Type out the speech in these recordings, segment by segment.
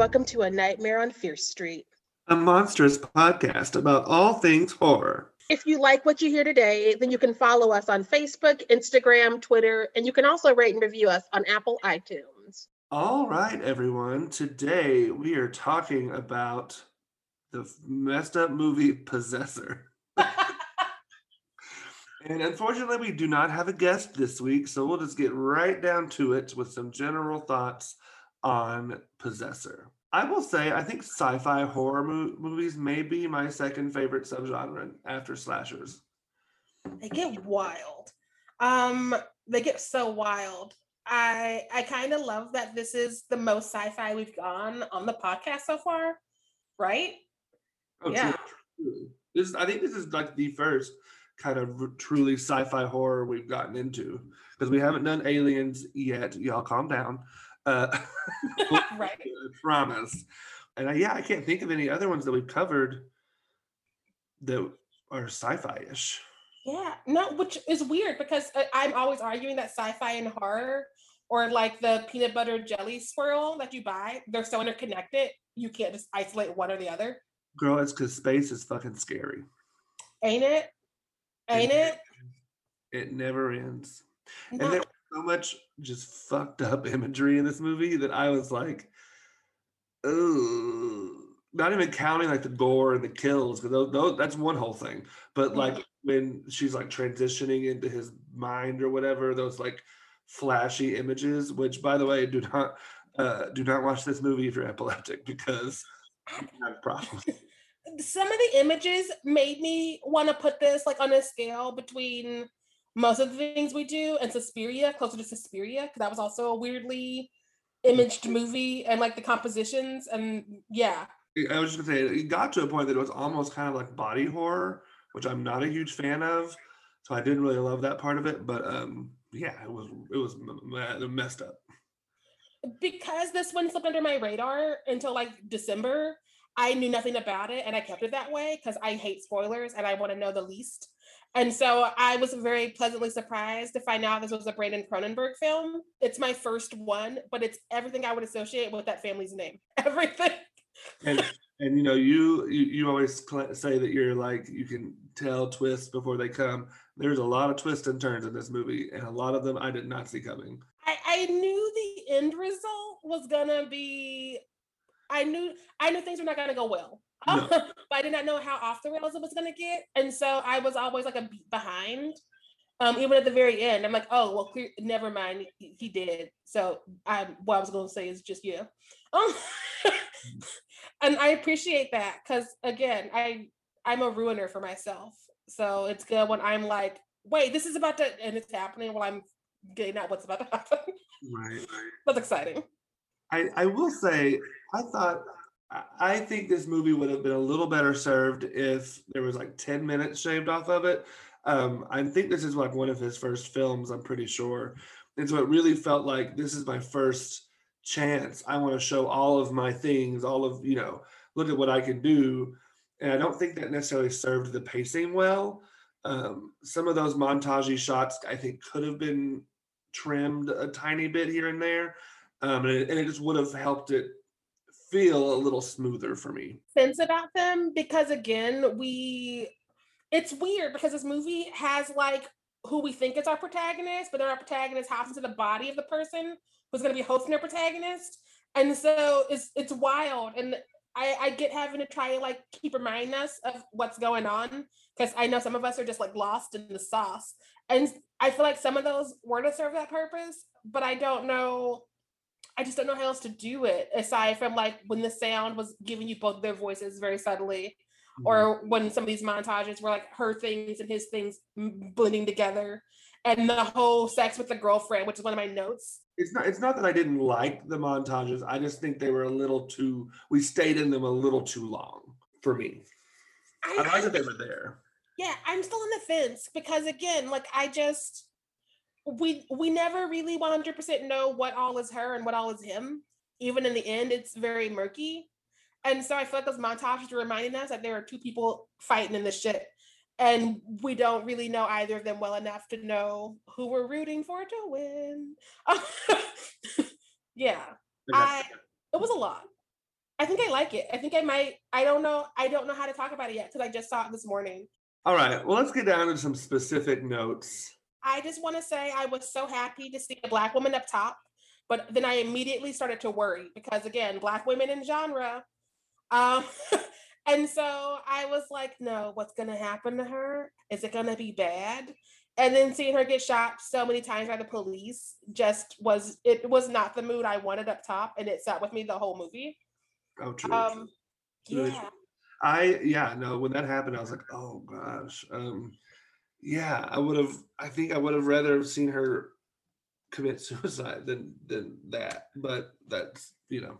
welcome to A Nightmare on Fierce Street, a monstrous podcast about all things horror. If you like what you hear today, then you can follow us on Facebook, Instagram, Twitter, and you can also rate and review us on Apple iTunes. All right, everyone. Today we are talking about the messed up movie Possessor. and unfortunately, we do not have a guest this week, so we'll just get right down to it with some general thoughts on Possessor. I will say, I think sci-fi horror mo- movies may be my second favorite subgenre after slashers. They get wild. Um, they get so wild. I I kind of love that this is the most sci-fi we've gone on the podcast so far, right? Oh, yeah. True. This I think this is like the first kind of truly sci-fi horror we've gotten into because we haven't done aliens yet. Y'all calm down. Uh, right. Promise. And I, yeah, I can't think of any other ones that we've covered that are sci-fi-ish. Yeah, no, which is weird because uh, I'm always arguing that sci-fi and horror, or like the peanut butter jelly swirl that you buy, they're so interconnected. You can't just isolate one or the other. Girl, it's because space is fucking scary. Ain't it? Ain't it? It, it never ends. No. And there so much just fucked up imagery in this movie that I was like, oh, not even counting like the gore and the kills because that's one whole thing. But like mm-hmm. when she's like transitioning into his mind or whatever, those like flashy images. Which, by the way, do not uh, do not watch this movie if you're epileptic because you have problems. Some of the images made me want to put this like on a scale between most of the things we do and Suspiria, closer to Suspiria, because that was also a weirdly imaged movie and like the compositions and yeah. I was just gonna say it got to a point that it was almost kind of like body horror, which I'm not a huge fan of. So I didn't really love that part of it, but um yeah, it was it was messed up. Because this one slipped under my radar until like December, I knew nothing about it and I kept it that way because I hate spoilers and I want to know the least. And so I was very pleasantly surprised to find out this was a Brandon Cronenberg film. It's my first one, but it's everything I would associate with that family's name. Everything. And and you know you you, you always say that you're like you can tell twists before they come. There's a lot of twists and turns in this movie, and a lot of them I did not see coming. I, I knew the end result was gonna be. I knew I knew things were not gonna go well. No. but I did not know how off the rails it was gonna get, and so I was always like a beat behind. Um, even at the very end, I'm like, oh well, clear, never mind, he, he did. So I, what I was gonna say is just yeah, um, and I appreciate that because again, I I'm a ruiner for myself, so it's good when I'm like, wait, this is about to, and it's happening while I'm getting out what's about to happen. Right, right. That's exciting. I I will say, I thought I think this movie would have been a little better served if there was like 10 minutes shaved off of it. Um, I think this is like one of his first films, I'm pretty sure. And so it really felt like this is my first chance. I want to show all of my things, all of, you know, look at what I can do. And I don't think that necessarily served the pacing well. Um, some of those montagey shots I think could have been trimmed a tiny bit here and there. Um, and, it, and it just would have helped it feel a little smoother for me. Sense about them because again, we it's weird because this movie has like who we think is our protagonist, but then our protagonist hops into the body of the person who's going to be hosting their protagonist, and so it's it's wild. And I I get having to try and like keep reminding us of what's going on because I know some of us are just like lost in the sauce, and I feel like some of those were to serve that purpose, but I don't know I just don't know how else to do it aside from like when the sound was giving you both their voices very subtly, mm-hmm. or when some of these montages were like her things and his things blending together, and the whole sex with the girlfriend, which is one of my notes. It's not. It's not that I didn't like the montages. I just think they were a little too. We stayed in them a little too long for me. I, I like that they were there. Yeah, I'm still on the fence because again, like I just we we never really 100% know what all is her and what all is him even in the end it's very murky and so i feel like those montages are reminding us that there are two people fighting in this shit and we don't really know either of them well enough to know who we're rooting for to win yeah i it was a lot I think I like it. I think I might. I don't know. I don't know how to talk about it yet because I just saw it this morning. All right. Well, let's get down to some specific notes. I just want to say I was so happy to see a black woman up top, but then I immediately started to worry because again, black women in genre. Um, and so I was like, no, what's gonna happen to her? Is it gonna be bad? And then seeing her get shot so many times by the police just was it was not the mood I wanted up top, and it sat with me the whole movie. Oh, true. Um, Really yeah. I yeah, no, when that happened, I was like, oh gosh. Um yeah, I would have I think I would have rather have seen her commit suicide than than that. But that's you know.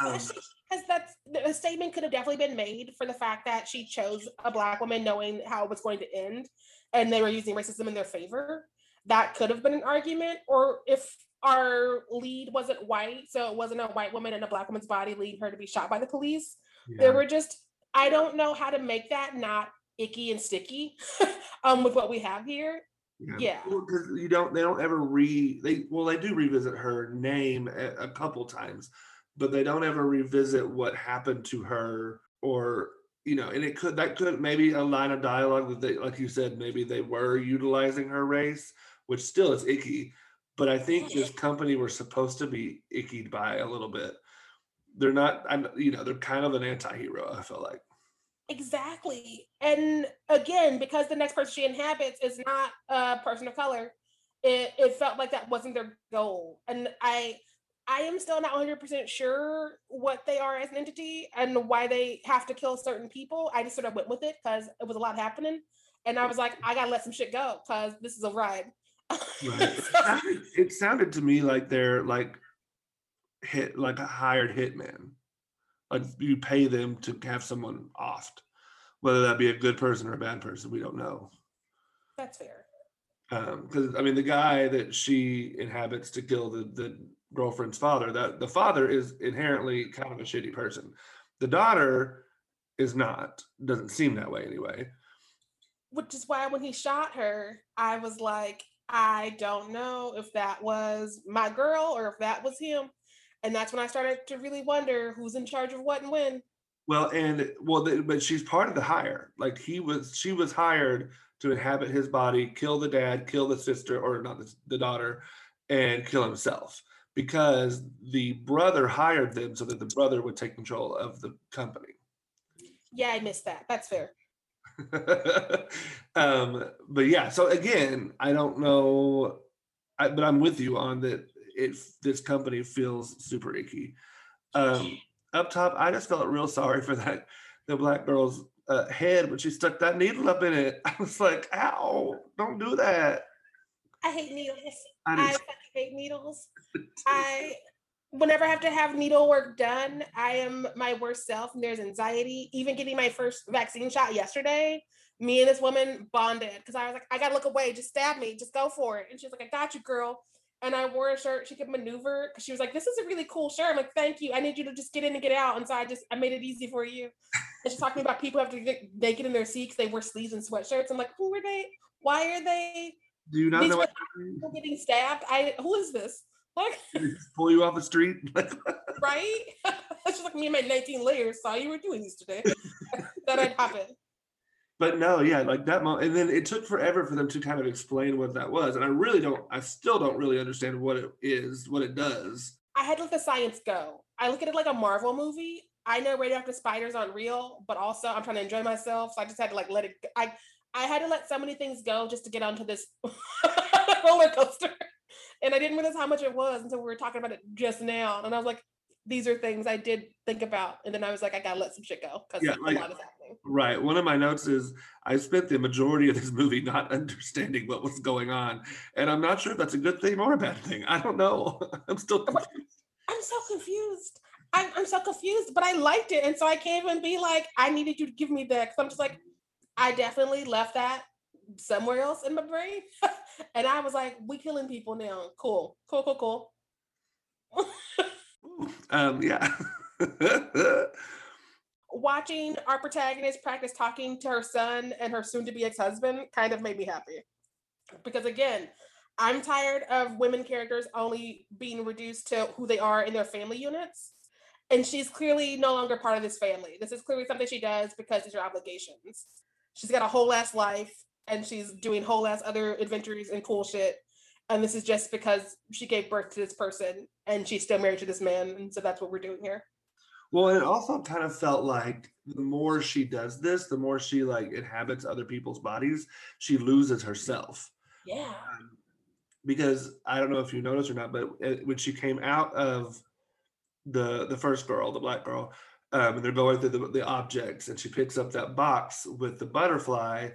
Um, Especially because that's the statement could have definitely been made for the fact that she chose a black woman knowing how it was going to end and they were using racism in their favor. That could have been an argument. Or if our lead wasn't white, so it wasn't a white woman in a black woman's body leading her to be shot by the police. There were just, I don't know how to make that not icky and sticky um with what we have here. yeah. because you don't they don't ever re they well they do revisit her name a, a couple times but they don't ever revisit what happened to her or you know and it could that could maybe a line of dialogue that they like you said maybe they were utilizing her race which still is icky but i think this company were supposed to be icky by a little bit they're not i'm you know they're kind of an anti-hero i feel like Exactly. And again, because the next person she inhabits is not a person of color, it, it felt like that wasn't their goal. And I I am still not 100% sure what they are as an entity and why they have to kill certain people. I just sort of went with it because it was a lot happening. And I was like, I gotta let some shit go because this is a ride. Right. It sounded, it sounded to me like they're like hit like a hired hitman. Like you pay them to have someone offed, whether that be a good person or a bad person, we don't know. That's fair. Um, because I mean, the guy that she inhabits to kill the the girlfriend's father, that the father is inherently kind of a shitty person. The daughter is not. Doesn't seem that way anyway. Which is why when he shot her, I was like, I don't know if that was my girl or if that was him. And that's when I started to really wonder who's in charge of what and when. Well, and well, the, but she's part of the hire. Like he was, she was hired to inhabit his body, kill the dad, kill the sister, or not the, the daughter, and kill himself because the brother hired them so that the brother would take control of the company. Yeah, I missed that. That's fair. um, but yeah, so again, I don't know, I, but I'm with you on that. It this company feels super icky. Um, up top, I just felt real sorry for that the black girl's uh, head when she stuck that needle up in it. I was like, "Ow! Don't do that." I hate needles. I I fucking hate needles. I whenever I have to have needle work done, I am my worst self and there's anxiety. Even getting my first vaccine shot yesterday, me and this woman bonded because I was like, I gotta look away, just stab me, just go for it. And she's like, I got you, girl. And I wore a shirt she could maneuver because she was like, This is a really cool shirt. I'm like, Thank you. I need you to just get in and get out. And so I just I made it easy for you. And she's talking about people have to get naked in their seats. They wear sleeves and sweatshirts. I'm like, Who are they? Why are they Do you not These know what getting stabbed? I who is this? Like, pull you off the street? right? That's just like me and my 19 layers saw you were doing this today. that had happened. But no, yeah, like that moment. And then it took forever for them to kind of explain what that was. And I really don't, I still don't really understand what it is, what it does. I had to let the science go. I look at it like a Marvel movie. I know radioactive spiders aren't real, but also I'm trying to enjoy myself. So I just had to like let it go. I I had to let so many things go just to get onto this roller coaster. And I didn't realize how much it was until we were talking about it just now. And I was like, these are things I did think about. And then I was like, I gotta let some shit go because Yeah, a lot is happening. Right. One of my notes is I spent the majority of this movie not understanding what was going on. And I'm not sure if that's a good thing or a bad thing. I don't know. I'm still confused. I'm so confused. I'm, I'm so confused, but I liked it. And so I can't even be like, I needed you to give me that. Cause I'm just like, I definitely left that somewhere else in my brain. and I was like, we killing people now. Cool. Cool, cool, cool. Um, yeah. Watching our protagonist practice talking to her son and her soon to be ex husband kind of made me happy. Because again, I'm tired of women characters only being reduced to who they are in their family units. and she's clearly no longer part of this family. This is clearly something she does because it's her obligations. She's got a whole ass life and she's doing whole ass other adventures and cool shit. And this is just because she gave birth to this person and she's still married to this man. And so that's what we're doing here. Well, it also kind of felt like the more she does this, the more she like inhabits other people's bodies, she loses herself. Yeah. Um, because I don't know if you noticed or not, but it, when she came out of the the first girl, the black girl, um, and they're going through the, the objects, and she picks up that box with the butterfly,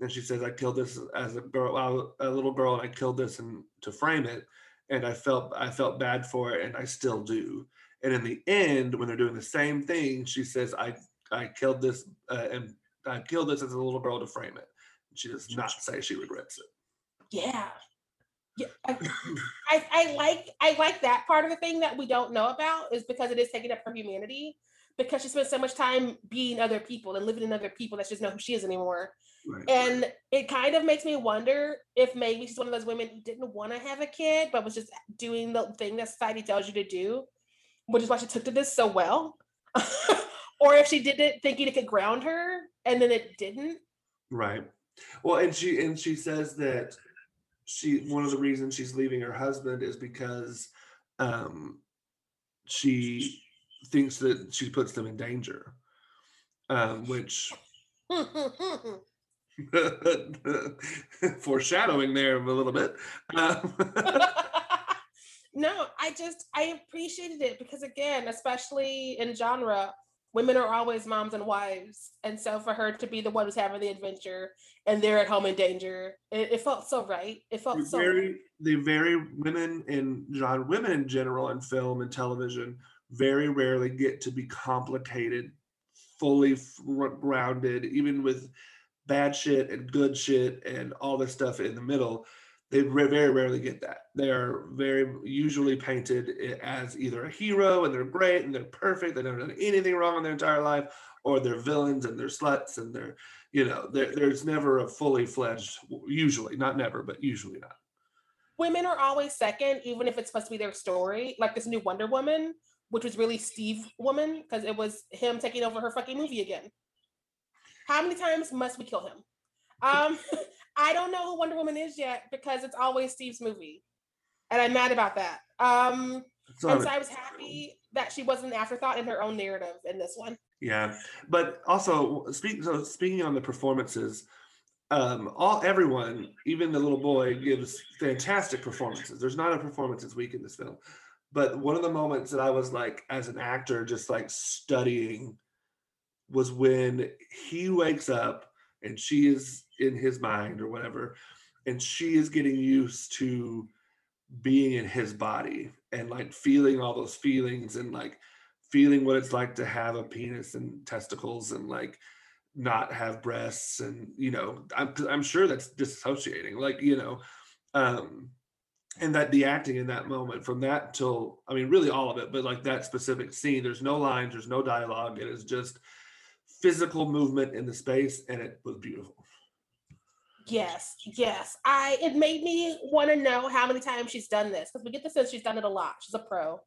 and she says, "I killed this as a girl, a little girl, and I killed this and to frame it." And I felt I felt bad for it, and I still do. And in the end, when they're doing the same thing, she says, "I I killed this uh, and I killed this as a little girl to frame it." She does not say she regrets it. Yeah. Yeah, I, I, I like I like that part of the thing that we don't know about is because it is taking up her humanity because she spent so much time being other people and living in other people that she doesn't know who she is anymore. Right. And it kind of makes me wonder if maybe she's one of those women who didn't want to have a kid, but was just doing the thing that society tells you to do, which is why she took to this so well. or if she did it thinking it could ground her and then it didn't. Right. Well, and she and she says that she one of the reasons she's leaving her husband is because um she thinks that she puts them in danger. Um, which foreshadowing there a little bit. Um, no, I just I appreciated it because again, especially in genre, women are always moms and wives. And so for her to be the one who's having the adventure and they're at home in danger, it, it felt so right. It felt so very right. the very women in genre women in general in film and television very rarely get to be complicated, fully grounded, even with bad shit and good shit and all this stuff in the middle they very rarely get that. They are very usually painted as either a hero and they're great and they're perfect. They don't do anything wrong in their entire life, or they're villains and they're sluts and they're, you know, there's never a fully fledged, usually, not never, but usually not. Women are always second, even if it's supposed to be their story. Like this new Wonder Woman, which was really Steve Woman, because it was him taking over her fucking movie again. How many times must we kill him? Um, I don't know who Wonder Woman is yet because it's always Steve's movie, and I'm mad about that. Um, and so I was happy that she wasn't an afterthought in her own narrative in this one. Yeah, but also speaking so speaking on the performances, um, all everyone, even the little boy, gives fantastic performances. There's not a performance this week in this film, but one of the moments that I was like, as an actor, just like studying, was when he wakes up and she is in his mind or whatever and she is getting used to being in his body and like feeling all those feelings and like feeling what it's like to have a penis and testicles and like not have breasts and you know i'm, I'm sure that's dissociating like you know um and that the acting in that moment from that till i mean really all of it but like that specific scene there's no lines there's no dialogue it is just physical movement in the space and it was beautiful. Yes yes. I it made me want to know how many times she's done this because we get the sense she's done it a lot. She's a pro.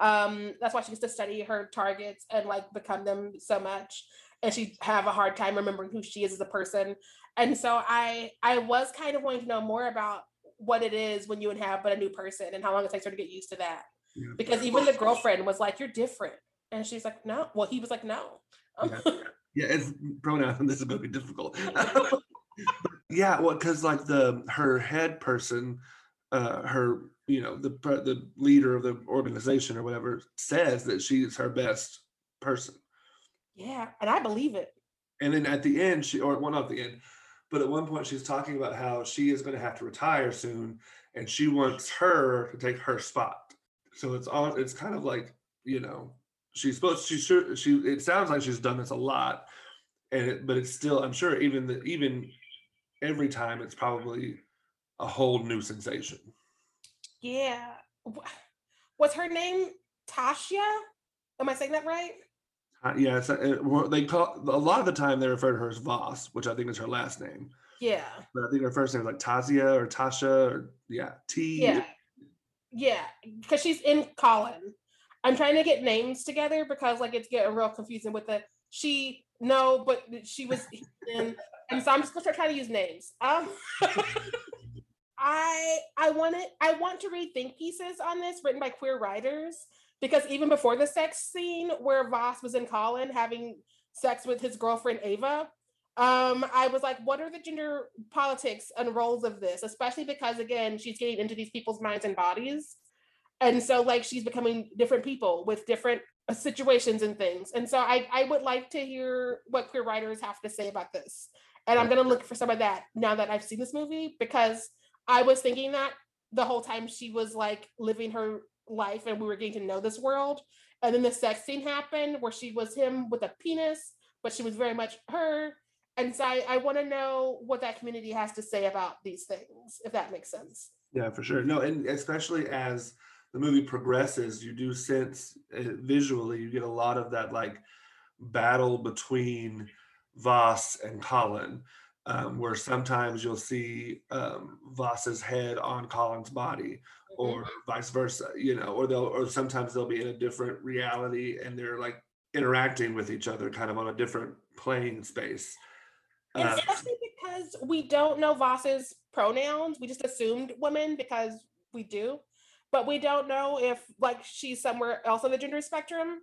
Um that's why she gets to study her targets and like become them so much and she have a hard time remembering who she is as a person. And so i i was kind of wanting to know more about what it is when you inhabit a new person and how long it takes her to get used to that. Yeah. because even the girlfriend was like you're different and she's like no well he was like no yeah, yeah it's pronoun. And this is going to be difficult. yeah, well, because like the her head person, uh, her you know the the leader of the organization or whatever says that she's her best person. Yeah, and I believe it. And then at the end, she or well not the end, but at one point she's talking about how she is going to have to retire soon, and she wants her to take her spot. So it's all it's kind of like you know she's supposed she sure she it sounds like she's done this a lot and it, but it's still i'm sure even the even every time it's probably a whole new sensation. Yeah. What's her name tasha? Am i saying that right? Uh, yeah uh, they call a lot of the time they refer to her as vos which i think is her last name. Yeah. But i think her first name is like tasya or tasha or yeah t. Yeah. Yeah because she's in colin I'm trying to get names together because like it's getting real confusing with the she no, but she was in, and so I'm just gonna try to use names. Um, I I want. I want to read think pieces on this written by queer writers because even before the sex scene where Vos was in Colin having sex with his girlfriend Ava, um, I was like, what are the gender politics and roles of this? Especially because again, she's getting into these people's minds and bodies. And so like she's becoming different people with different uh, situations and things. And so I, I would like to hear what queer writers have to say about this. And I'm gonna look for some of that now that I've seen this movie because I was thinking that the whole time she was like living her life and we were getting to know this world. And then the sex scene happened where she was him with a penis, but she was very much her. And so I, I want to know what that community has to say about these things, if that makes sense. Yeah, for sure. No, and especially as the movie progresses, you do sense uh, visually, you get a lot of that like battle between Vos and Colin, um, where sometimes you'll see um, Vos's head on Colin's body, or mm-hmm. vice versa, you know, or they'll, or sometimes they'll be in a different reality and they're like interacting with each other kind of on a different playing space. Uh, Especially because we don't know Vos's pronouns. We just assumed women because we do, but we don't know if like she's somewhere else on the gender spectrum.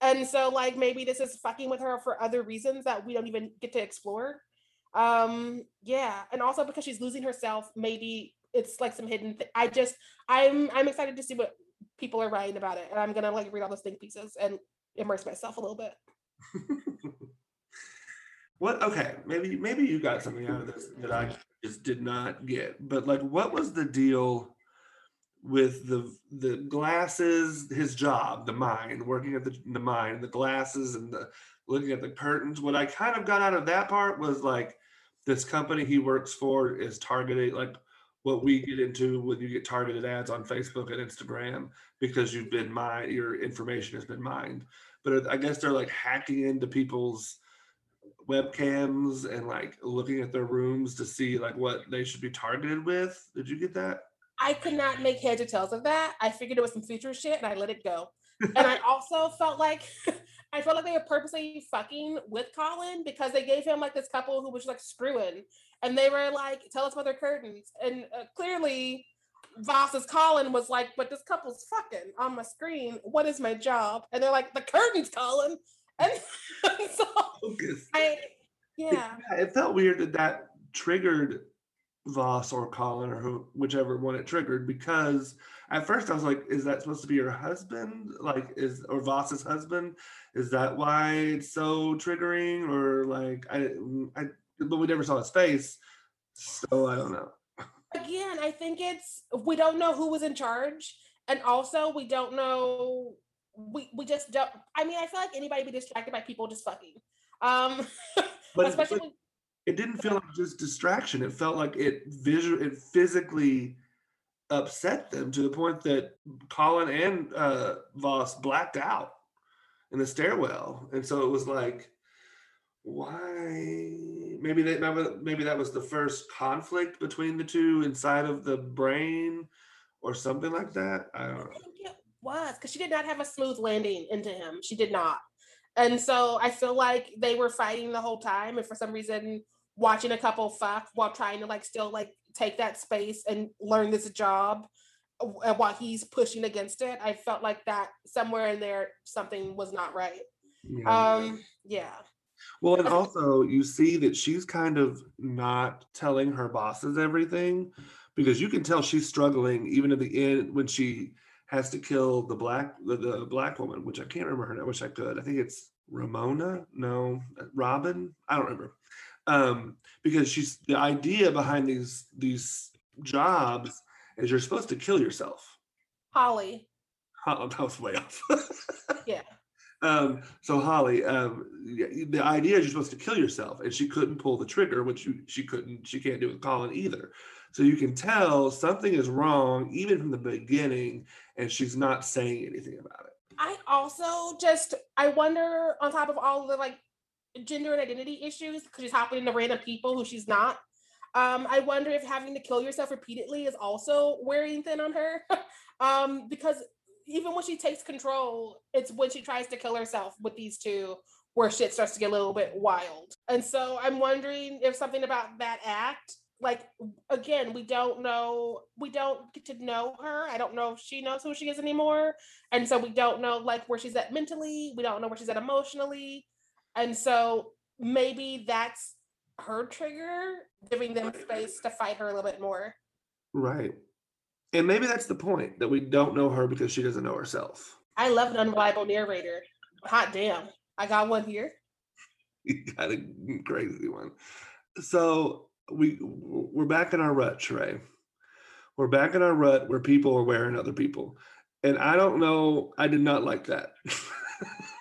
And so like maybe this is fucking with her for other reasons that we don't even get to explore. Um yeah, and also because she's losing herself, maybe it's like some hidden th- I just I'm I'm excited to see what people are writing about it and I'm going to like read all those think pieces and immerse myself a little bit. What? Okay, maybe maybe you got something out of this that I just did not get. But like, what was the deal with the the glasses? His job, the mine, working at the the mine, the glasses, and the looking at the curtains. What I kind of got out of that part was like, this company he works for is targeting like what we get into when you get targeted ads on Facebook and Instagram because you've been mined, your information has been mined. But I guess they're like hacking into people's webcams and like looking at their rooms to see like what they should be targeted with. Did you get that? I could not make heads or tails of that. I figured it was some future shit and I let it go. and I also felt like I felt like they were purposely fucking with Colin because they gave him like this couple who was like screwing, and they were like, "Tell us about their curtains," and uh, clearly, Vos's Colin was like, "But this couple's fucking on my screen. What is my job?" And they're like, "The curtains, Colin." And so Focus. I, yeah. It, it felt weird that that triggered Vos or Colin or who, whichever one it triggered because at first I was like, is that supposed to be your husband? Like, is or Vos's husband? Is that why it's so triggering? Or like, I, I, but we never saw his face, so I don't know. Again, I think it's we don't know who was in charge, and also we don't know we we just don't. I mean, I feel like anybody be distracted by people just fucking. Um, but especially. It didn't feel like just distraction. It felt like it visual, it physically upset them to the point that Colin and uh, Vos blacked out in the stairwell, and so it was like, why? Maybe that maybe that was the first conflict between the two inside of the brain, or something like that. I don't know It was because she did not have a smooth landing into him. She did not. And so I feel like they were fighting the whole time. And for some reason, watching a couple fuck while trying to like still like take that space and learn this job uh, while he's pushing against it, I felt like that somewhere in there something was not right. Yeah. Um, yeah. Well, and also you see that she's kind of not telling her bosses everything because you can tell she's struggling even at the end when she has to kill the black the, the black woman, which I can't remember her name. I wish I could. I think it's Ramona. No, Robin. I don't remember. Um, because she's the idea behind these these jobs is you're supposed to kill yourself. Holly. Oh, that was way off. yeah. Um, so Holly, um, the idea is you're supposed to kill yourself, and she couldn't pull the trigger, which you, she couldn't. She can't do with Colin either. So you can tell something is wrong even from the beginning, and she's not saying anything about it. I also just I wonder on top of all the like gender and identity issues because she's hopping into random people who she's not. Um, I wonder if having to kill yourself repeatedly is also wearing thin on her. um, because even when she takes control, it's when she tries to kill herself with these two where shit starts to get a little bit wild. And so I'm wondering if something about that act, like again, we don't know, we don't get to know her. I don't know if she knows who she is anymore. And so we don't know like where she's at mentally, we don't know where she's at emotionally. And so maybe that's her trigger, giving them space to fight her a little bit more. Right. And maybe that's the point that we don't know her because she doesn't know herself. I love an unreliable narrator. Hot damn. I got one here. You got a crazy one. So we we're back in our rut, Trey. We're back in our rut where people are wearing other people. And I don't know, I did not like that.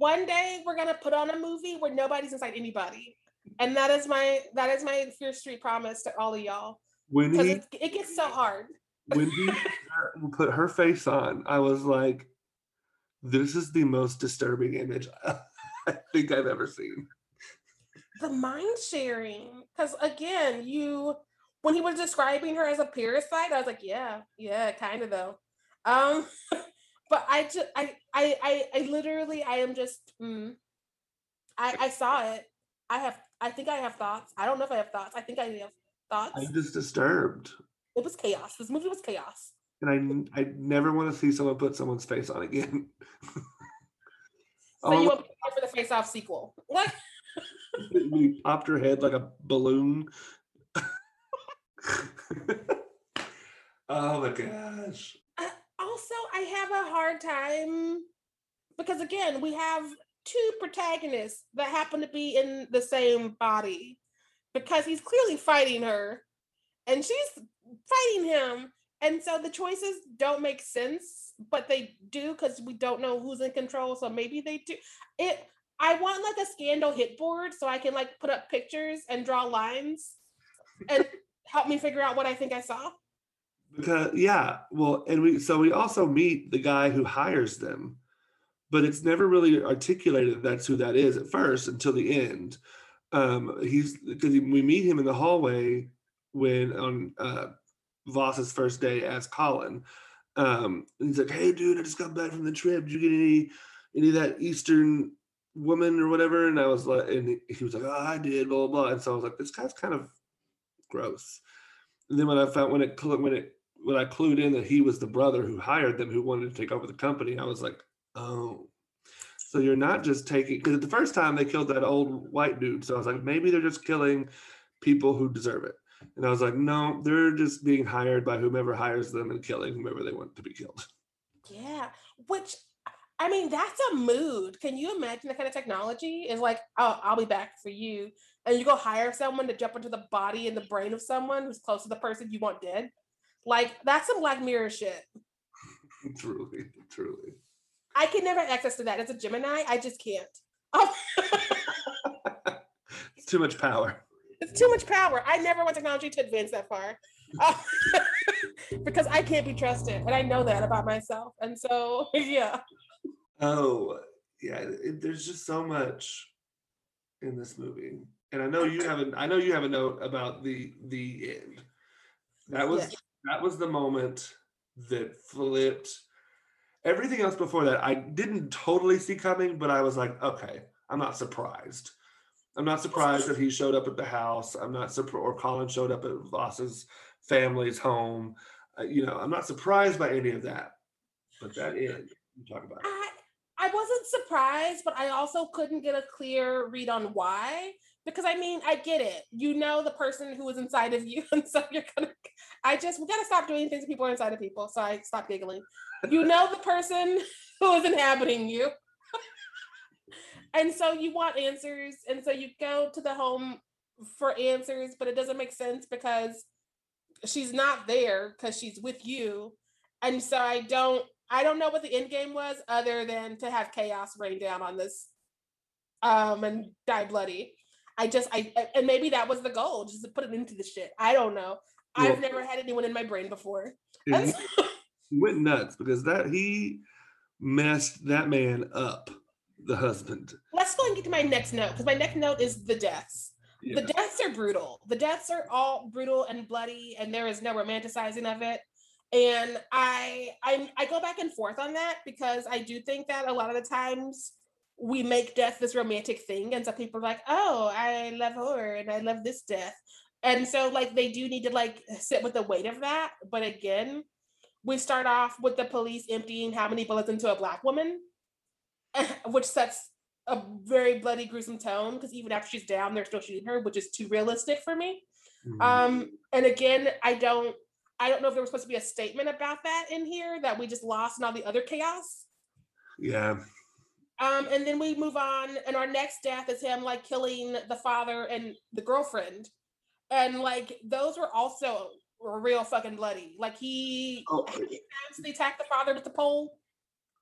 one day we're gonna put on a movie where nobody's inside anybody. And that is my that is my Fierce Street promise to all of y'all. When he it, it gets so hard. when he put her face on, I was like, this is the most disturbing image I think I've ever seen. the mind sharing because again you when he was describing her as a parasite i was like yeah yeah kind of though um but i just I, I i i literally i am just mm, i i saw it. I have i think i have thoughts. I don't know if i have thoughts. I think i have thoughts. I'm just disturbed. it was chaos. This movie was chaos. And I, I never want to see someone put someone's face on again. so Oh, you want me for the face off sequel. What? We popped her head like a balloon. oh my gosh. Also i have a hard time because again we have two protagonists that happen to be in the same body because he's clearly fighting her and she's fighting him. And so the choices don't make sense but they do because we don't know who's in control. So maybe they do. It i want like a scandal hit board so i can like put up pictures and draw lines and help me figure out what i think i saw Because yeah, well, and we so we also meet the guy who hires them, but it's never really articulated that that's who that is at first until the end. Um, he's because we meet him in the hallway when on uh, Vos's first day as Colin. Um, he's like, "Hey, dude, I just got back from the trip. Did you get any any of that Eastern woman or whatever?" And I was like, and he- was like, "Oh, I did." Blah blah blah. And so I was like, "This guy's kind of gross." And then when I found when it when it when I clued in that he was the brother who hired them, who wanted to take over the company, I was like, oh, so you're not just taking because the first time they killed that old white dude, so I was like, maybe they're just killing people who deserve it. And I was like, no, they're just being hired by whomever hires them and killing whomever they want to be killed. Yeah, which I mean, that's a mood. Can you imagine the kind of technology is like, oh, I'll be back for you. And you go hire someone to jump into the body and the brain of someone who's close to the person you want dead. Like, that's some Black Mirror shit. truly, truly. I can never access to that. As a Gemini, I just can't. Oh, It's too much power. it's too much power. I never want technology to advance that far. Oh, because I can't be trusted. And I know that about myself. And so, yeah. Oh, yeah. It, there's just so much in this movie, and I know you have a. I know you have a note about the the end. That was Yes. That was the moment that flipped. Everything else before that, I didn't totally see coming, but I was like, okay, I'm not surprised. I'm not surprised that he showed up at the house. I'm not surprised, or Colin showed up at Vos's family's home. Uh, you know, I'm not surprised by any of that. But that you talk about. it. I I wasn't surprised, but I also couldn't get a clear read on why. Because I mean, I get it. You know the person who is inside of you, and so you're gonna. I just we gotta stop doing things people are inside of people. So I stop giggling. You know the person who is inhabiting you, and so you want answers, and so you go to the home for answers, but it doesn't make sense because she's not there because she's with you, and so I don't. I don't know what the end game was other than to have chaos rain down on this um and die bloody. I just I and maybe that was the goal, just to put it into the shit. I don't know. I've never had anyone in my brain before. He he went nuts because that he messed that man up, the husband. let's go and get to my next note because my next note is the deaths. Yeah. The deaths are brutal. The deaths are all brutal and bloody, and there is no romanticizing of it. And I I I go back and forth on that because I do think that a lot of the times we make death this romantic thing, and so people are like, "Oh, I love horror and I love this death," and so like they do need to like sit with the weight of that. But again, we start off with the police emptying how many bullets into a black woman, which sets a very bloody, gruesome tone because even after she's down, they're still shooting her, which is too realistic for me. Mm-hmm. Um, and again, I don't I don't know if there was supposed to be a statement about that in here that we just lost in all the other chaos. Yeah. Um, and then we move on, and our next death is him like killing the father and the girlfriend. And like those were also real fucking bloody. Like he, oh. he attacked the father with the pole.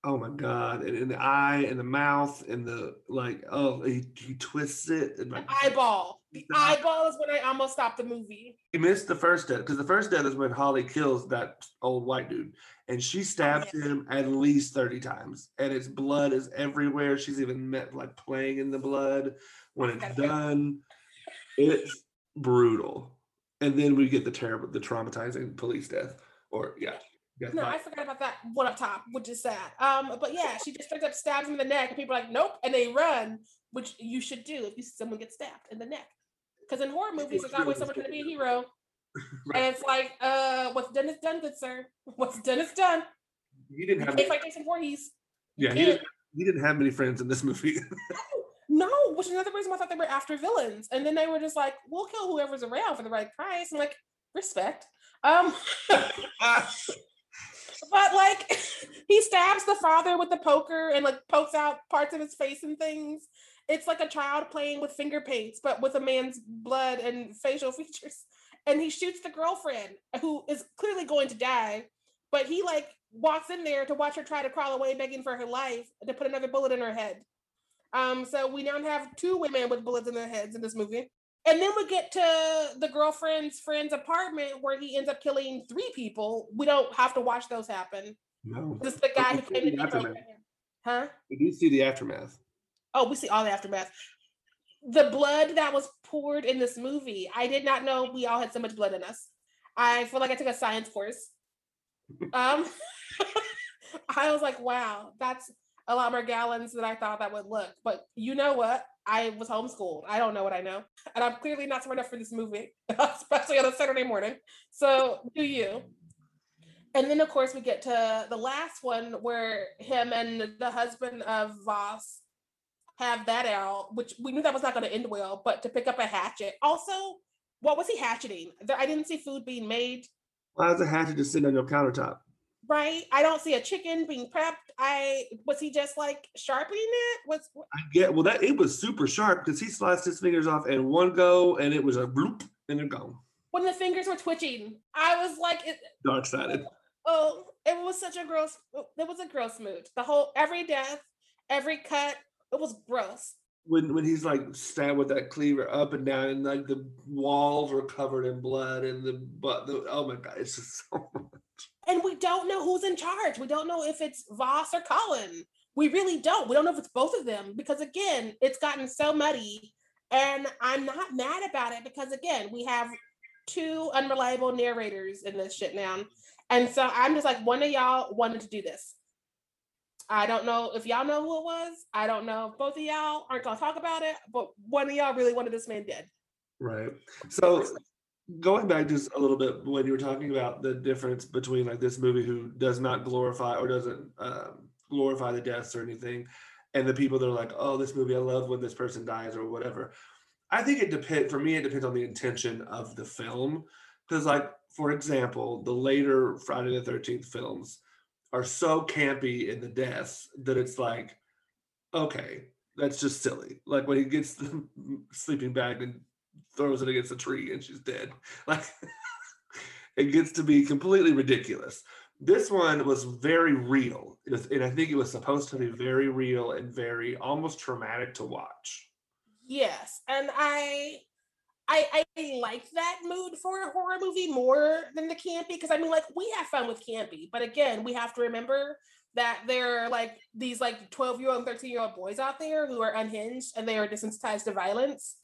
Oh my god! And in the eye, and the mouth, and the like. Oh, he, he twists it. And the eyeball. The eyeball is when I almost stopped the movie. He missed the first death because the first death is when Holly kills that old white dude, and she stabs oh, him at least thirty times, and its blood is everywhere. She's even met like playing in the blood. When it's done, it's brutal. And then we get the terrible, the traumatizing police death, or yeah, no, I forgot about that one up top, which is sad. Um, but yeah, she just straight up stabs him in the neck, and people are like, "Nope," and they run, which you should do if you see someone get stabbed in the neck. Because in horror movies, there's always someone to be a hero, right. and it's like, uh, "What's done is done, good sir. What's done is done." He didn't have. You can't fight Jason Voorhees. Yeah, he didn't, he didn't have many friends in this movie. no, which is another reason I thought they were after villains, and then they were just like, "We'll kill whoever's around for the right price." I'm like, respect. Um. but like he stabs the father with the poker and like pokes out parts of his face and things. It's like a child playing with finger paints, but with a man's blood and facial features. And he shoots the girlfriend who is clearly going to die, but he like walks in there to watch her try to crawl away, begging for her life, to put another bullet in her head. Um, so we now have two women with bullets in their heads in this movie. And then we get to the girlfriend's friend's apartment where he ends up killing three people. We don't have to watch those happen. No. This the guy who came to aftermath. Huh? We do see the aftermath. Oh, we see all the aftermath. The blood that was poured in this movie, I did not know we all had so much blood in us. I feel like I took a science course. um, I was like, wow, that's a lot more gallons than I thought that would look. But you know what? I was homeschooled. I don't know what I know. And I'm clearly not smart enough for this movie, especially on a Saturday morning. So do you. And then, of course, we get to the last one where him and the husband of Vos have that out, which we knew that was not going to end well, but to pick up a hatchet. Also, what was he hatcheting? I didn't see food being made. Why is a hatchet just sitting on your countertop? right? I don't see a chicken being prepped. I was he just like sharpening it? Was I get well that it was super sharp because he sliced his fingers off in one go and it was a bloop and they're gone. When the fingers were twitching, I was like it, dark sided. Oh, it was such a gross it was a gross mood. The whole every death, every cut, it was gross. When when he's like stabbed with that cleaver up and down and like the walls are covered in blood and the but the oh my god, it's just so and we don't know who's in charge. We don't know if it's Vos or Colin. We really don't. We don't know if it's both of them because again, it's gotten so muddy. And I'm not mad about it because again, we have two unreliable narrators in this shit now. And so I'm just like, one of y'all wanted to do this. I don't know if y'all know who it was. I don't know if both of y'all aren't gonna talk about it, but one of y'all really wanted this man dead. Right. So going back just a little bit when you were talking about the difference between like this movie who does not glorify or doesn't um, glorify the deaths or anything and the people that are like oh this movie i love when this person dies or whatever i think it depends for me it depends on the intention of the film because like for example the later friday the 13th films are so campy in the deaths that it's like okay that's just silly like when he gets the sleeping bag and throws it against a tree and she's dead. Like it gets to be completely ridiculous. This one was very real, was, and I think it was supposed to be very real and very almost traumatic to watch. Yes, and I I, I like that mood for a horror movie more than the campy because I mean, like, we have fun with campy, but again, we have to remember that there are like these like 12 year old and 13 year old boys out there who are unhinged and they are desensitized to violence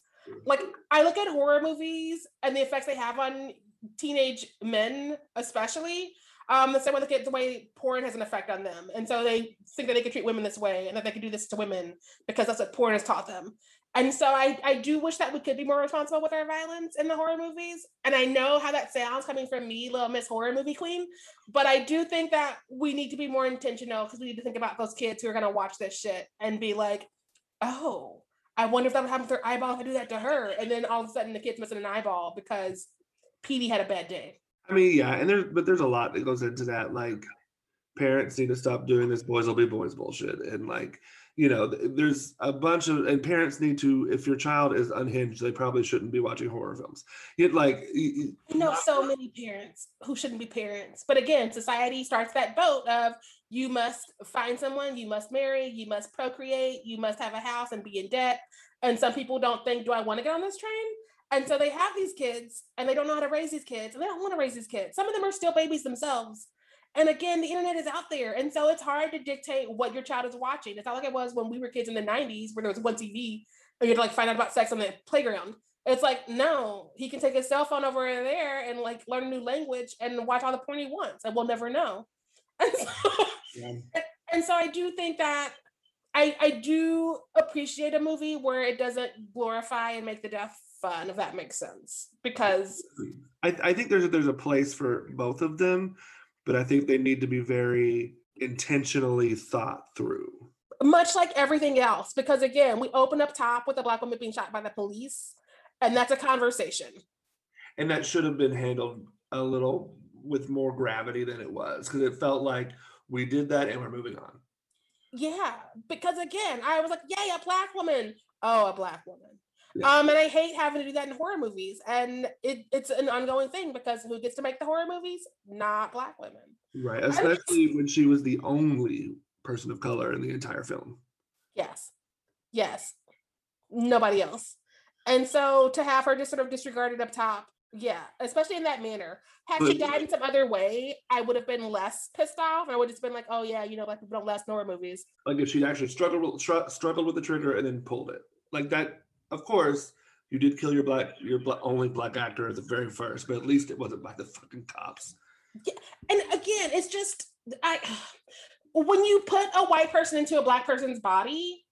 like I look at horror movies and the effects they have on teenage men, especially. Um, the same way the, the way porn has an effect on them, and so they think that they can treat women this way and that they can do this to women because that's what porn has taught them. And so I, I do wish that we could be more responsible with our violence in the horror movies. And I know how that sounds coming from me, little Miss Horror Movie Queen. But I do think that we need to be more intentional because we need to think about those kids who are going to watch this shit and be like, oh, I wonder if that would happen with their eyeball if I do that to her. And then all of a sudden the kid's missing an eyeball because Petey had a bad day. I mean, yeah, and there's but there's a lot that goes into that. Like parents need to stop doing this boys will be boys bullshit. And like you know, there's a bunch of, and parents need to, if your child is unhinged, they probably shouldn't be watching horror films. It like, you know, so many parents who shouldn't be parents. But again, society starts that boat of you must find someone, you must marry, you must procreate, you must have a house and be in debt. And some people don't think, do I want to get on this train? And so they have these kids and they don't know how to raise these kids and they don't want to raise these kids. Some of them are still babies themselves. And again, the internet is out there. And so it's hard to dictate what your child is watching. It's not like it was when we were kids in the 90s where there was one TV and you had to like find out about sex on the playground. It's like, no, he can take his cell phone over there and like learn a new language and watch all the porn he wants and we'll never know. And so, yeah. and so I do think that I, I do appreciate a movie where it doesn't glorify and make the death fun, if that makes sense. Because I, I think there's a, there's a place for both of them but I think they need to be very intentionally thought through. Much like everything else, because again, we open up top with a black woman being shot by the police, and that's a conversation. And that should have been handled a little with more gravity than it was, because it felt like we did that and we're moving on. Yeah, because again, I was like, yay, a black woman. Oh, a black woman. Um, and I hate having to do that in horror movies. And it, it's an ongoing thing because who gets to make the horror movies? Not black women. Right. Especially when she was the only person of color in the entire film. Yes. Yes. Nobody else. And so to have her just sort of disregarded up top, yeah, especially in that manner. Had but, she died in some other way, I would have been less pissed off. I would have just been like, oh yeah, you know, like people don't last horror movies. Like if she'd actually struggled struggled with the trigger and then pulled it. Like that of course, you did kill your black your only black actor at the very first, but at least it wasn't by the fucking cops. Yeah, and again, it's just I when you put a white person into a black person's body,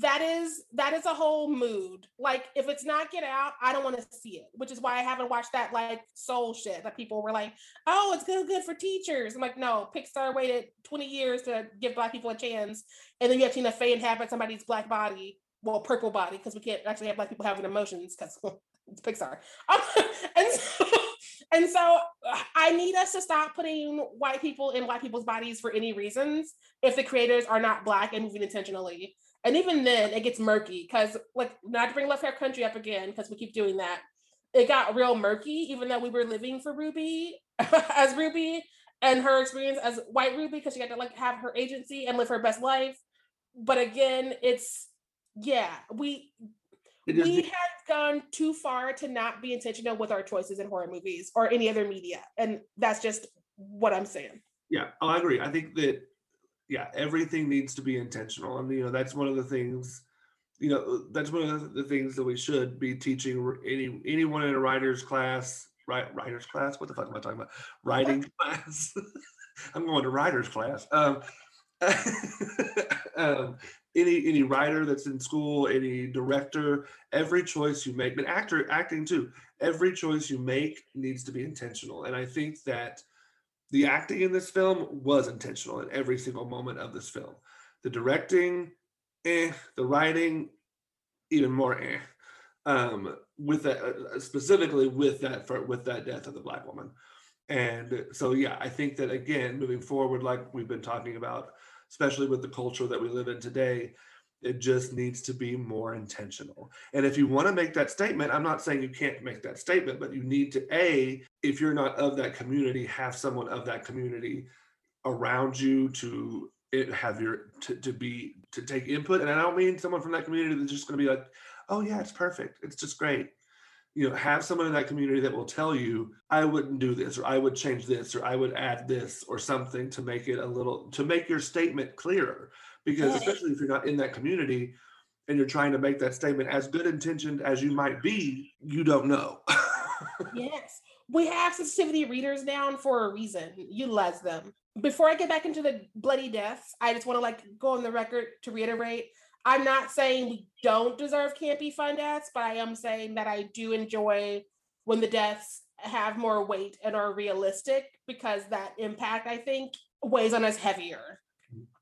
that is that is a whole mood. Like if it's not Get Out, I don't want to see it. Which is why I haven't watched that like soul shit that people were like, "Oh, it's good good for teachers." I'm like, no, Pixar waited 20 years to give black people a chance, and then you have Tina Fey inhabit somebody's black body well, purple body because we can't actually have black people having emotions because it's Pixar. And so, and so I need us to stop putting white people in white people's bodies for any reasons if the creators are not black and moving intentionally. And even then, it gets murky because, like, not to bring Lovecraft Country up again because we keep doing that. It got real murky, even though we were living for Ruby as Ruby and her experience as White Ruby because she had to like have her agency and live her best life. But again, it's yeah, we we have gone too far to not be intentional with our choices in horror movies or any other media, and that's just what I'm saying. Yeah, oh, I agree. I think that yeah, everything needs to be intentional, and you know that's one of the things. You know, that's one of the things that we should be teaching any anyone in a writer's class, right? Writer's class. What the fuck am I talking about? Writing class. I'm going to writer's class. Um, um, any any writer that's in school, any director, every choice you make, but actor acting too, every choice you make needs to be intentional. And I think that the acting in this film was intentional in every single moment of this film. The directing, eh, the writing, even more eh. Um, with that uh, specifically with that for, with that death of the black woman. And so yeah, I think that again, moving forward, like we've been talking about, especially with the culture that we live in today. It just needs to be more intentional. And if you want to make that statement, I'm not saying you can't make that statement, but you need to, A, if you're not of that community, have someone of that community around you to have your to, to be to take input and i don't mean someone from that community that's just going to be like oh yeah it's perfect it's just great you know have someone in that community that will tell you i wouldn't do this or i would change this or i would add this or something to make it a little to make your statement clearer because especially if you're not in that community and you're trying to make that statement as good intentioned as you might be you don't know yes we have sensitivity readers down for a reason. Utilize them. Before I get back into the bloody deaths, I just want to like go on the record to reiterate. I'm not saying we don't deserve campy fun deaths, but I am saying that I do enjoy when the deaths have more weight and are realistic because that impact, I think, weighs on us heavier.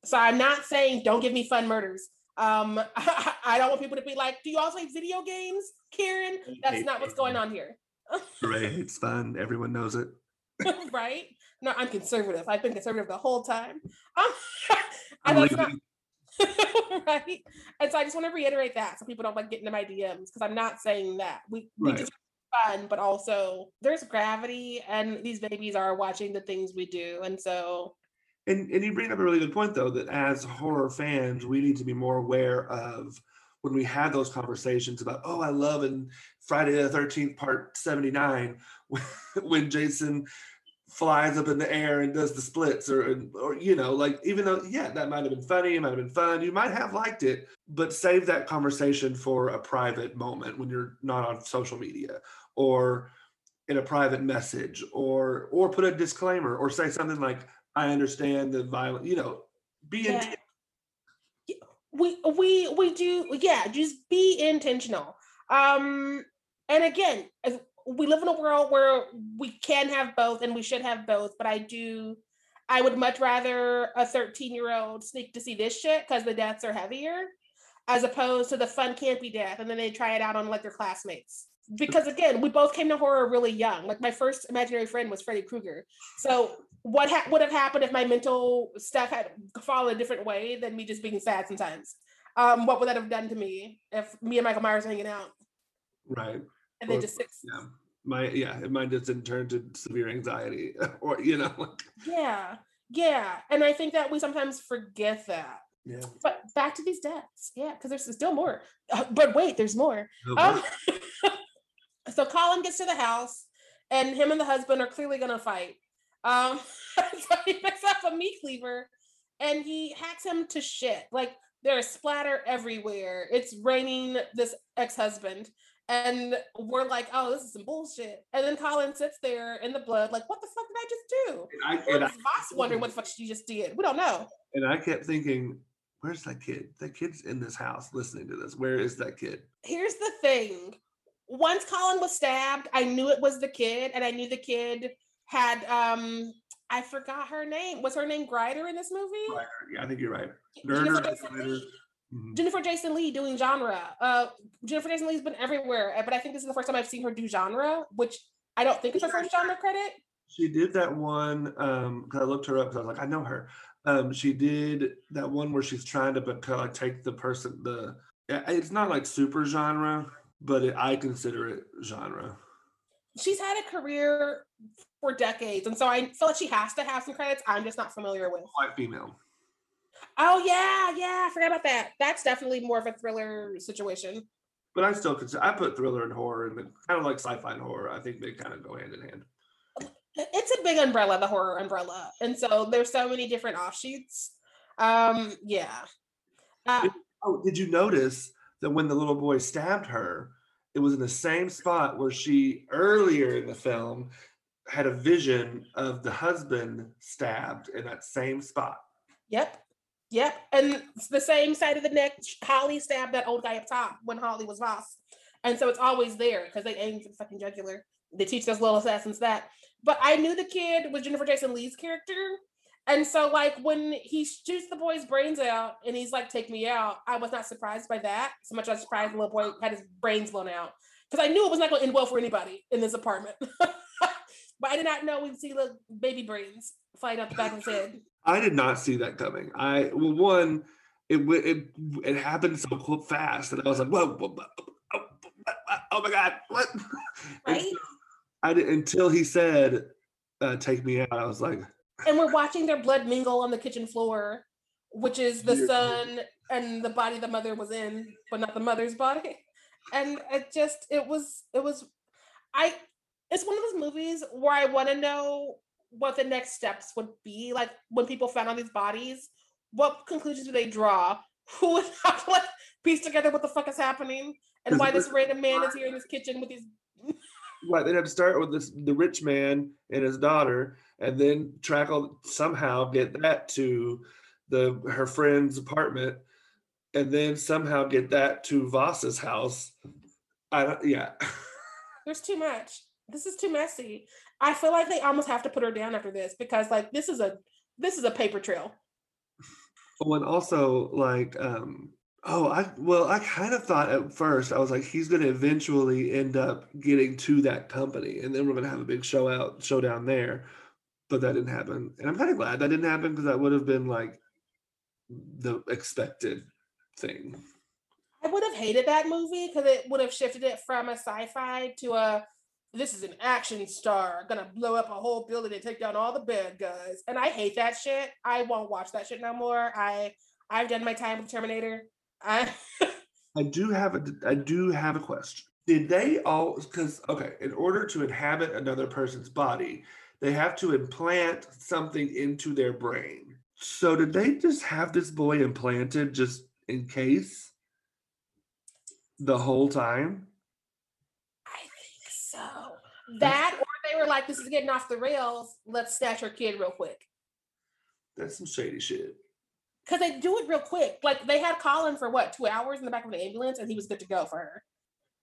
So I'm not saying don't give me fun murders. Um, I don't want people to be like, "Do you all play video games, Karen?" That's not what's going on here. Great, it's fun. Everyone knows it. right? No, I'm conservative. I've been conservative the whole time. Um, and that's not, right. And so I just want to reiterate that so people don't like get into my DMs because I'm not saying that we, we Right. just fun, but also there's gravity, and these babies are watching the things we do, and so And and you bring up a really good point though that as horror fans, we need to be more aware of when we have those conversations about, oh, I love in Friday the Thirteenth Part Seventy Nine when Jason flies up in the air and does the splits or or you know like even though yeah that might have been funny it might have been fun you might have liked it but save that conversation for a private moment when you're not on social media or in a private message or or put a disclaimer or say something like i understand the violent you know be Yeah. we we we do yeah just be intentional um and again as- we live in a world where we can have both and we should have both but i do i would much rather a 13 year old sneak to see this shit because the deaths are heavier as opposed to the fun campy death and then they try it out on like their classmates. Because again we both came to horror really young. Like my first imaginary friend was freddy krueger. So what ha- would have happened if my mental stuff had fallen a different way than me just being sad sometimes? Um what would that have done to me if me and michael myers were hanging out? Right and then Or- just six yeah my yeah it might just didn't turn to severe anxiety or you know like, yeah yeah and i think that we sometimes forget that yeah but back to these deaths yeah because there's still more Uh, but wait there's more Um, so Colin gets to the house, and him and the husband are clearly gonna fight. Um, so he picks up a meat cleaver, and he hacks him to shit. Like there's splatter everywhere. It's raining this ex-husband, and we're like, "Oh, this is some bullshit." And then Colin sits there in the blood, like, "What the fuck did I just do?" and I, and Vos wondering what the fuck she just did? We don't know. And I kept thinking, where's that kid? That kid's in this house listening to this. Where is that kid? here's the thing once colin was stabbed i knew it was the kid and i knew the kid had um i forgot her name was her name girder in this movie Right, Yeah, I think you're right. Nerder, jason, Girder. Leigh, Mhm. jennifer jason leigh doing genre uh jennifer jason leigh's been everywhere but i think this is the first time i've seen her do genre which i don't think is her first genre credit She did that one um because I looked her up because I was like, I know her. Um, she did that one where she's trying to but like take the person the it's not like super genre, but it, I consider it genre. she's had a career for decades and so i feel like she has to have some credits i'm just not familiar with White female. Oh yeah yeah i forgot about that that's definitely more of a thriller situation But I still consider I put thriller and horror and kind of like sci-fi and horror. I think they kind of go hand in hand. it's a big umbrella the horror umbrella and so there's so many different offshoots um yeah uh, Oh, did you notice that when the little boy stabbed her, it was in the same spot where she earlier in the film had a vision of the husband stabbed in that same spot. yep yep and it's the same side of the neck holly stabbed that old guy up top when holly was Vos. and so it's always there because they aim for the fucking jugular. They teach those little assassins that. But i knew the kid was jennifer jason leigh's character. And so like when he shoots the boy's brains out and he's like take me out i was not surprised by that so much i surprised the little boy had his brains blown out. Because i knew it was not going to end well for anybody in this apartment. But i did not know we'd see the baby brains flying out the back of his head I did not see that coming. I well, one, it it it happened so fast that I was like, whoa, whoa, whoa, oh, oh my god, what? Right? so I did until he said, uh, "Take me out." I was like, and we're watching their blood mingle on the kitchen floor which is the Yeah. son and the body the mother was in but not the mother's body and it just it was it was i it's one of those movies where i want to know what the next steps would be like when people found all these bodies what conclusions do they draw who would have to like piece together what the fuck is happening and why this random man is here in this kitchen with these right, they'd have to start with this the rich man and his daughter, and then track all somehow get that to the her friend's apartment, and then somehow get that to Vos's house. I don't. Yeah. There's too much. This is too messy. I feel like they almost have to put her down after this because like this is a this is a paper trail. Oh, and also like um oh I well I kind of thought at first I was like he's gonna eventually end up getting to that company and then we're gonna have a big show out showdown there. But that didn't happen. And I'm kind of glad that didn't happen because that would have been like the expected thing. I would have hated that movie because it would have shifted it from a sci-fi to a this is an action star gonna blow up a whole building and take down all the bad guys. And I hate that shit. I won't watch that shit no more. I I've done my time with Terminator. I I do have a I do have a question. Did they all because okay, in order to inhabit another person's body, they have to implant something into their brain. So did they just have this boy implanted just in case the whole time? I think so. That or they were like, this is getting off the rails. Let's snatch her kid real quick. That's some shady shit. Because they do it real quick. Like they had Colin for what, two hours in the back of the ambulance and he was good to go for her.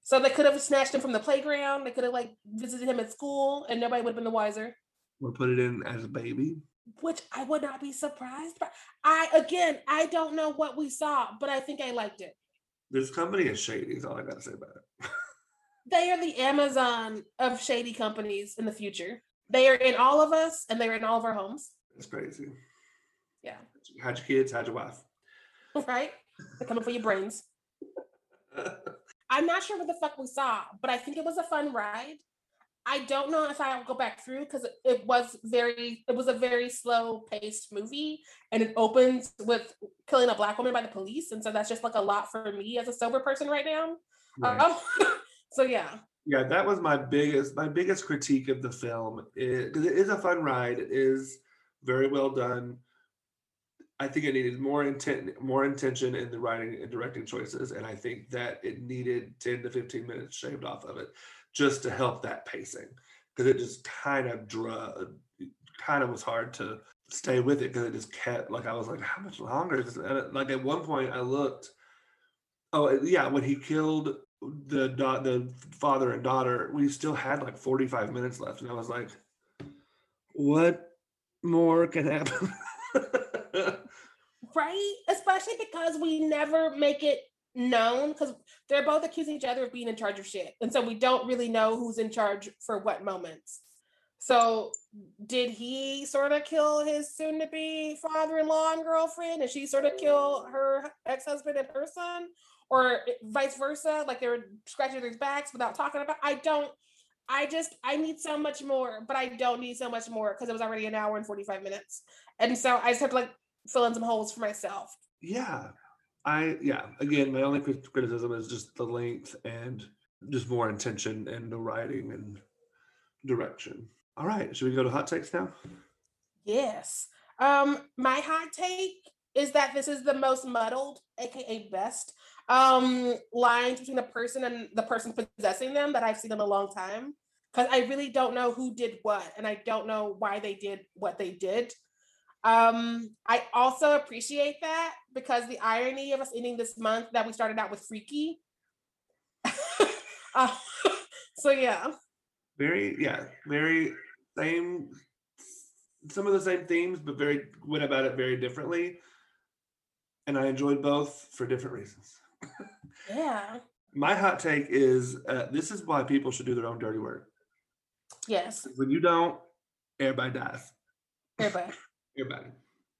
So they could have snatched him from the playground. They could have like visited him at school and nobody would have been the wiser. Or put it in as a baby. Which I would not be surprised by. I again, I don't know what we saw, but I think I liked it. This company is shady, is all I gotta say about it. they are the Amazon of shady companies in the future. They are in all of us and they're in all of our homes. It's crazy. Yeah. Hide your kids, hide your wife. Right? They're coming for your brains. I'm not sure what the fuck we saw, but I think it was a fun ride. I don't know if I'll go back through because it was very, it was a very slow paced movie, and it opens with killing a black woman by the police, and so that's just like a lot for me as a sober person right now. Right. Um, so yeah. Yeah, that was my biggest my biggest critique of the film because it is a fun ride. It is very well done. I think it needed more intent, more intention in the writing and directing choices, and I think that it needed ten to fifteen minutes shaved off of it just to help that pacing because it just kind of drew, kind of was hard to stay with it because it just kept like I was like, how much longer is this? And like at one point I looked, oh yeah, when he killed the the father and daughter, we still had like 45 minutes left, and I was like, what more can happen? right? Especially because we never make it known because they're both accusing each other of being in charge of shit. And so we don't really know who's in charge for what moments. So did he sort of kill his soon to be father in law and girlfriend? And she sort of kill her ex husband and her son? Or vice versa? Like they were scratching their backs without talking about I don't. I just I need so much more, but I don't need so much more because it was already an hour and 45 minutes. And so I just have to like fill in some holes for myself. Yeah. I yeah. Again, my only criticism is just the length and just more intention and the writing and direction. All right, should we go to hot takes now? Yes. Um, my hot take is that this is the most muddled, aka best, um, lines between the person and the person possessing them that I've seen in a long time. Because I really don't know who did what, and I don't know why they did what they did. Um, I also appreciate that because the irony of us ending this month that we started out with Freaky. uh, so yeah. Very yeah, very same some of the same themes, but very went about it very differently. And I enjoyed both for different reasons. Yeah. My hot take is uh, this is why people should do their own dirty work. Yes. When you don't, everybody dies. Everybody. Everybody.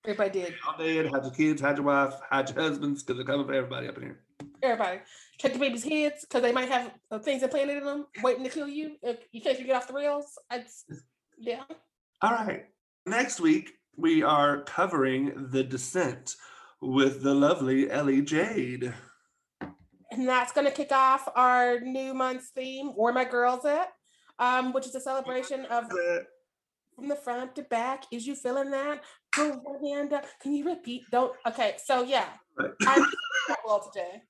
Everybody did. All dead. Hide your kids, hide your wife, hide your husbands, because they're coming for everybody up in here. Everybody. Check the baby's heads, because they might have uh, things implanted in them, waiting to kill you if you can't get off the rails. It's, yeah. All right. Next week, we are covering The Descent with the lovely Ellie Jade. And that's going to kick off our new month's theme, Where My Girls At, um, which is a celebration of from the front to back. Is you feeling that? Put one hand up. Can you repeat? Don't. Okay, so yeah, I'm well today.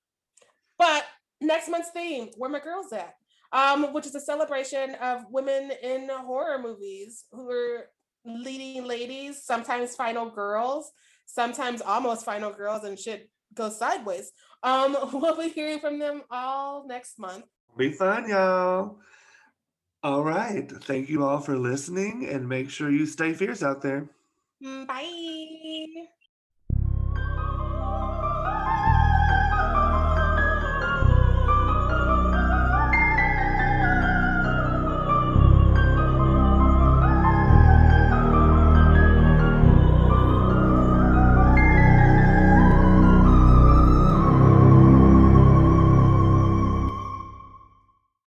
But next month's theme, where my girls at? um, which is a celebration of women in horror movies who are leading ladies, sometimes final girls, sometimes almost final girls, and shit goes sideways. Um, we'll be hearing from them all next month. Be fun, y'all. All right. Thank you all for listening and make sure you stay fierce out there. Mm, Bye.